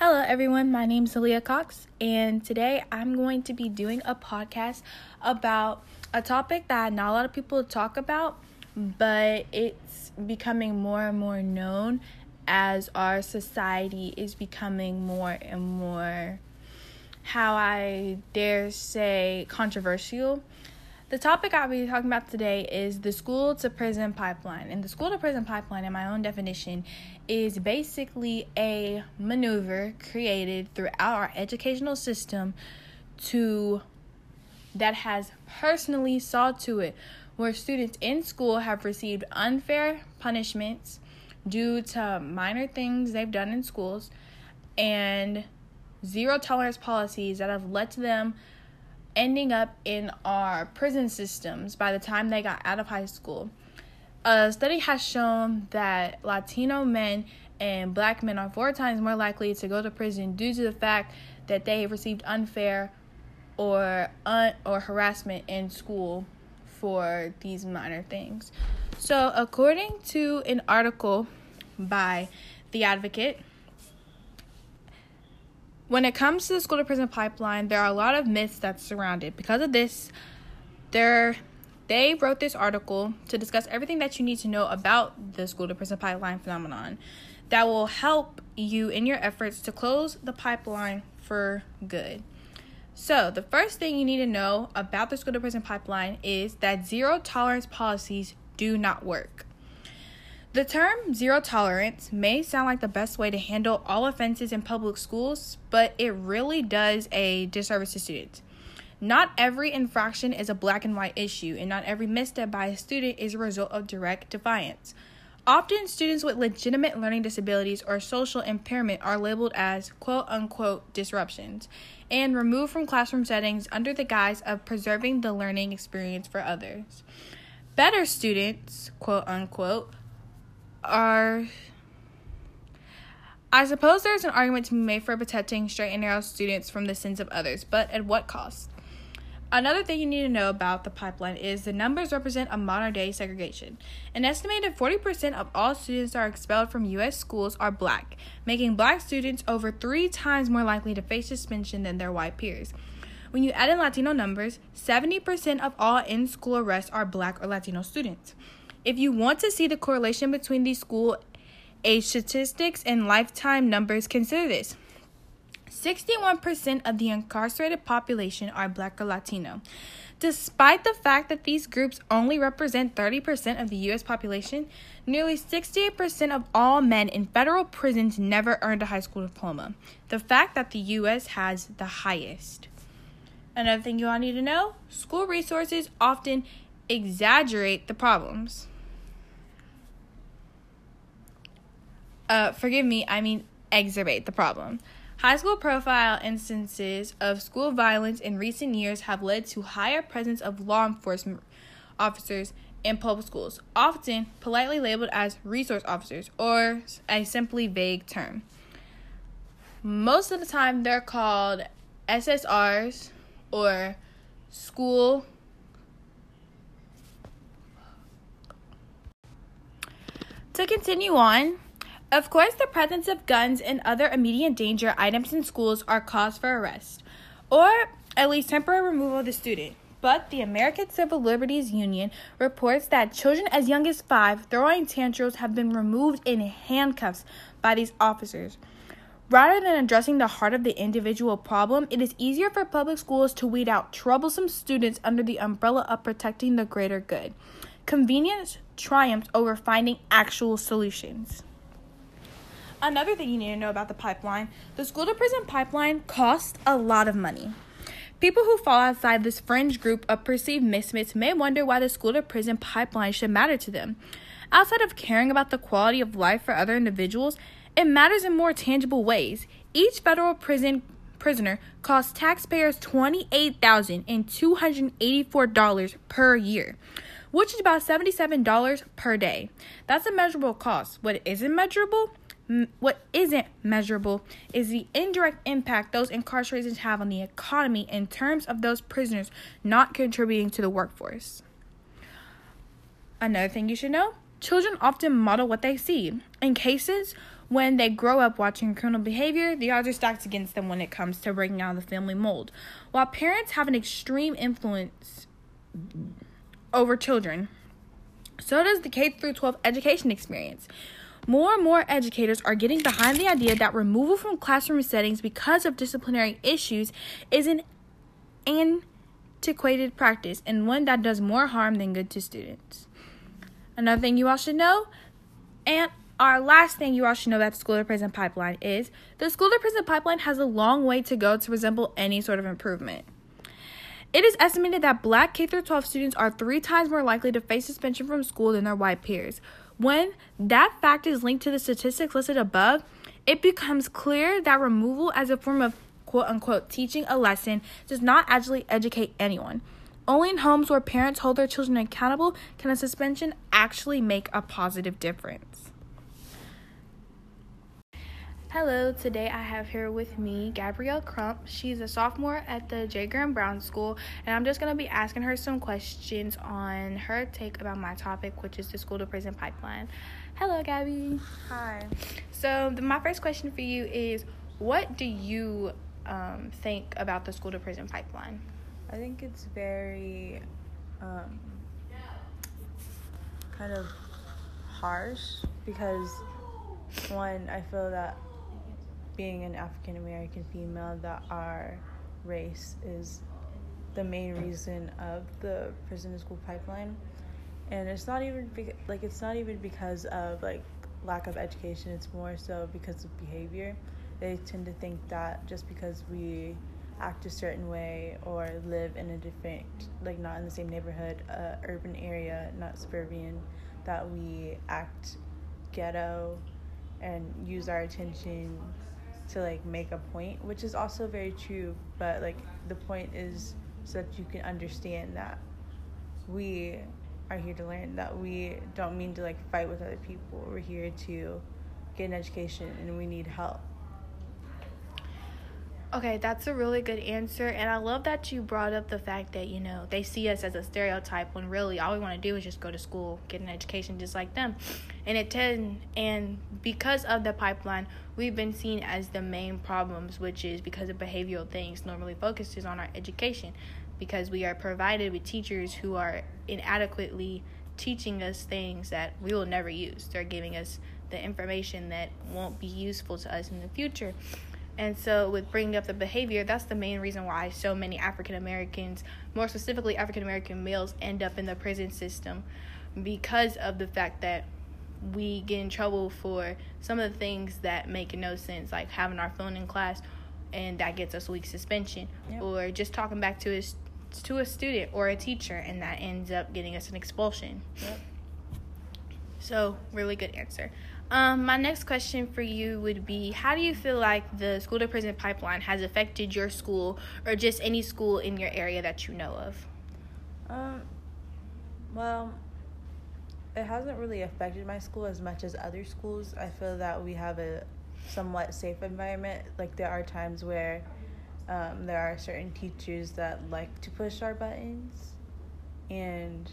Hello, everyone. My name is Aaliyah Cox, and today I'm going to be doing a podcast about a topic that not a lot of people talk about, but it's becoming more and more known as our society is becoming more and more, how I dare say, controversial. The topic I'll be talking about today is the school to prison pipeline. And the school to prison pipeline, in my own definition, is basically a maneuver created throughout our educational system to that has personally saw to it where students in school have received unfair punishments due to minor things they've done in schools and zero tolerance policies that have led to them ending up in our prison systems by the time they got out of high school. A study has shown that Latino men and black men are four times more likely to go to prison due to the fact that they have received unfair or un- or harassment in school for these minor things. So, according to an article by The Advocate, when it comes to the school to prison pipeline, there are a lot of myths that surround it. Because of this, there they wrote this article to discuss everything that you need to know about the school to prison pipeline phenomenon that will help you in your efforts to close the pipeline for good. So, the first thing you need to know about the school to prison pipeline is that zero tolerance policies do not work. The term zero tolerance may sound like the best way to handle all offenses in public schools, but it really does a disservice to students. Not every infraction is a black and white issue, and not every misstep by a student is a result of direct defiance. Often, students with legitimate learning disabilities or social impairment are labeled as quote unquote disruptions and removed from classroom settings under the guise of preserving the learning experience for others. Better students, quote unquote, are I suppose there's an argument to be made for protecting straight and narrow students from the sins of others, but at what cost? Another thing you need to know about the pipeline is the numbers represent a modern day segregation. An estimated 40% of all students that are expelled from U.S. schools are black, making black students over three times more likely to face suspension than their white peers. When you add in Latino numbers, 70% of all in school arrests are black or Latino students. If you want to see the correlation between these school age statistics and lifetime numbers, consider this. 61% of the incarcerated population are black or Latino. Despite the fact that these groups only represent 30% of the U.S. population, nearly 68% of all men in federal prisons never earned a high school diploma. The fact that the U.S. has the highest. Another thing you all need to know school resources often exaggerate the problems. Uh, forgive me, I mean exacerbate the problem. High school profile instances of school violence in recent years have led to higher presence of law enforcement officers in public schools, often politely labeled as resource officers or a simply vague term. Most of the time, they're called SSRs or school To continue on, of course, the presence of guns and other immediate danger items in schools are cause for arrest, or at least temporary removal of the student. But the American Civil Liberties Union reports that children as young as five throwing tantrums have been removed in handcuffs by these officers. Rather than addressing the heart of the individual problem, it is easier for public schools to weed out troublesome students under the umbrella of protecting the greater good. Convenience triumphs over finding actual solutions. Another thing you need to know about the pipeline the school to prison pipeline costs a lot of money. People who fall outside this fringe group of perceived misfits may wonder why the school to prison pipeline should matter to them. Outside of caring about the quality of life for other individuals, it matters in more tangible ways. Each federal prison prisoner costs taxpayers $28,284 per year which is about $77 per day. That's a measurable cost. What isn't measurable? What isn't measurable is the indirect impact those incarcerations have on the economy in terms of those prisoners not contributing to the workforce. Another thing you should know children often model what they see. In cases when they grow up watching criminal behavior, the odds are stacked against them when it comes to breaking out of the family mold. While parents have an extreme influence over children, so does the K through 12 education experience. More and more educators are getting behind the idea that removal from classroom settings because of disciplinary issues is an antiquated practice and one that does more harm than good to students. Another thing you all should know, and our last thing you all should know about the school to prison pipeline is the school to prison pipeline has a long way to go to resemble any sort of improvement. It is estimated that black K 12 students are three times more likely to face suspension from school than their white peers. When that fact is linked to the statistics listed above, it becomes clear that removal as a form of quote unquote teaching a lesson does not actually educate anyone. Only in homes where parents hold their children accountable can a suspension actually make a positive difference. Hello, today I have here with me Gabrielle Crump. She's a sophomore at the J. Graham Brown School, and I'm just going to be asking her some questions on her take about my topic, which is the school to prison pipeline. Hello, Gabby. Hi. So, the, my first question for you is what do you um, think about the school to prison pipeline? I think it's very um, kind of harsh because, one, I feel that being an African American female that our race is the main reason of the prison to school pipeline. And it's not even like it's not even because of like lack of education. It's more so because of behavior. They tend to think that just because we act a certain way or live in a different like not in the same neighborhood uh, urban area not suburban that we act ghetto and use our attention to like make a point, which is also very true. But like the point is so that you can understand that we are here to learn. That we don't mean to like fight with other people. We're here to get an education, and we need help. Okay, that's a really good answer. And I love that you brought up the fact that, you know, they see us as a stereotype when really all we want to do is just go to school, get an education just like them. And it ten and because of the pipeline, we've been seen as the main problems, which is because of behavioral things normally focuses on our education. Because we are provided with teachers who are inadequately teaching us things that we will never use. They're giving us the information that won't be useful to us in the future. And so, with bringing up the behavior, that's the main reason why so many African Americans, more specifically African American males, end up in the prison system because of the fact that we get in trouble for some of the things that make no sense, like having our phone in class and that gets us a week suspension, yep. or just talking back to a, to a student or a teacher and that ends up getting us an expulsion. Yep. So, really good answer. Um, my next question for you would be How do you feel like the school to prison pipeline has affected your school or just any school in your area that you know of? Um, well, it hasn't really affected my school as much as other schools. I feel that we have a somewhat safe environment. Like, there are times where um, there are certain teachers that like to push our buttons, and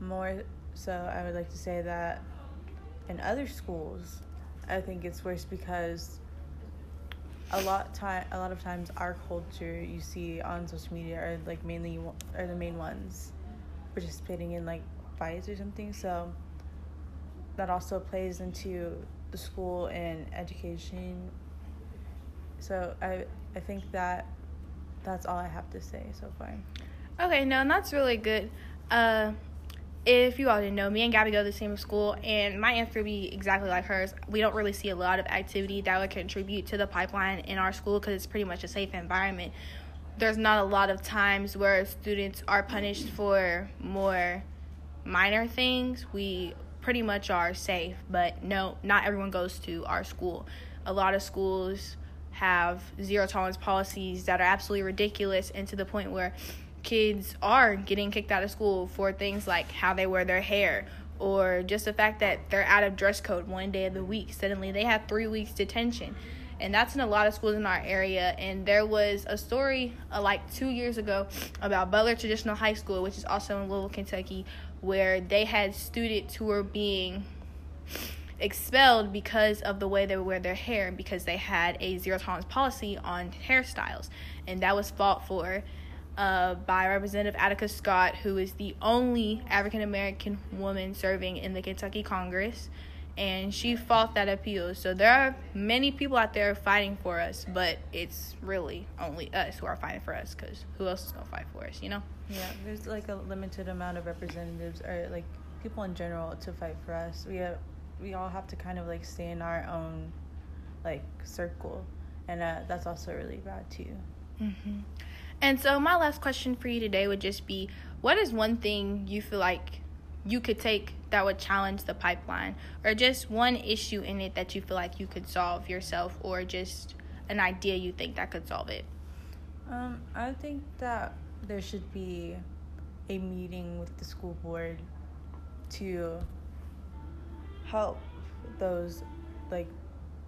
more so, I would like to say that in other schools, I think it's worse because a lot time a lot of times our culture you see on social media are like mainly are the main ones participating in like fights or something. So that also plays into the school and education. So I I think that that's all I have to say so far. Okay, no, and that's really good. Uh, if you all didn't know, me and Gabby go to the same school, and my answer would be exactly like hers. We don't really see a lot of activity that would contribute to the pipeline in our school because it's pretty much a safe environment. There's not a lot of times where students are punished for more minor things. We pretty much are safe, but no, not everyone goes to our school. A lot of schools have zero tolerance policies that are absolutely ridiculous, and to the point where kids are getting kicked out of school for things like how they wear their hair or just the fact that they're out of dress code one day of the week. Suddenly they have three weeks detention. And that's in a lot of schools in our area. And there was a story uh, like two years ago about Butler Traditional High School, which is also in Louisville, Kentucky, where they had students who were being expelled because of the way they wear their hair because they had a zero tolerance policy on hairstyles. And that was fought for uh, by Representative Attica Scott, who is the only African American woman serving in the Kentucky Congress. And she fought that appeal. So there are many people out there fighting for us, but it's really only us who are fighting for us because who else is going to fight for us, you know? Yeah, there's like a limited amount of representatives or like people in general to fight for us. We have, we all have to kind of like stay in our own like circle, and uh, that's also really bad too. Mm-hmm. And so my last question for you today would just be, what is one thing you feel like you could take that would challenge the pipeline, or just one issue in it that you feel like you could solve yourself, or just an idea you think that could solve it? Um, I think that there should be a meeting with the school board to help those like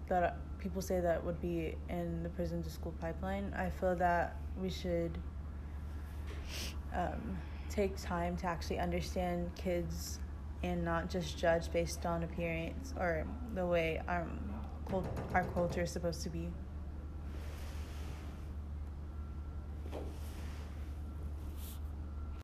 that people say that would be in the prison to school pipeline. I feel that we should um, take time to actually understand kids and not just judge based on appearance or the way our our culture is supposed to be.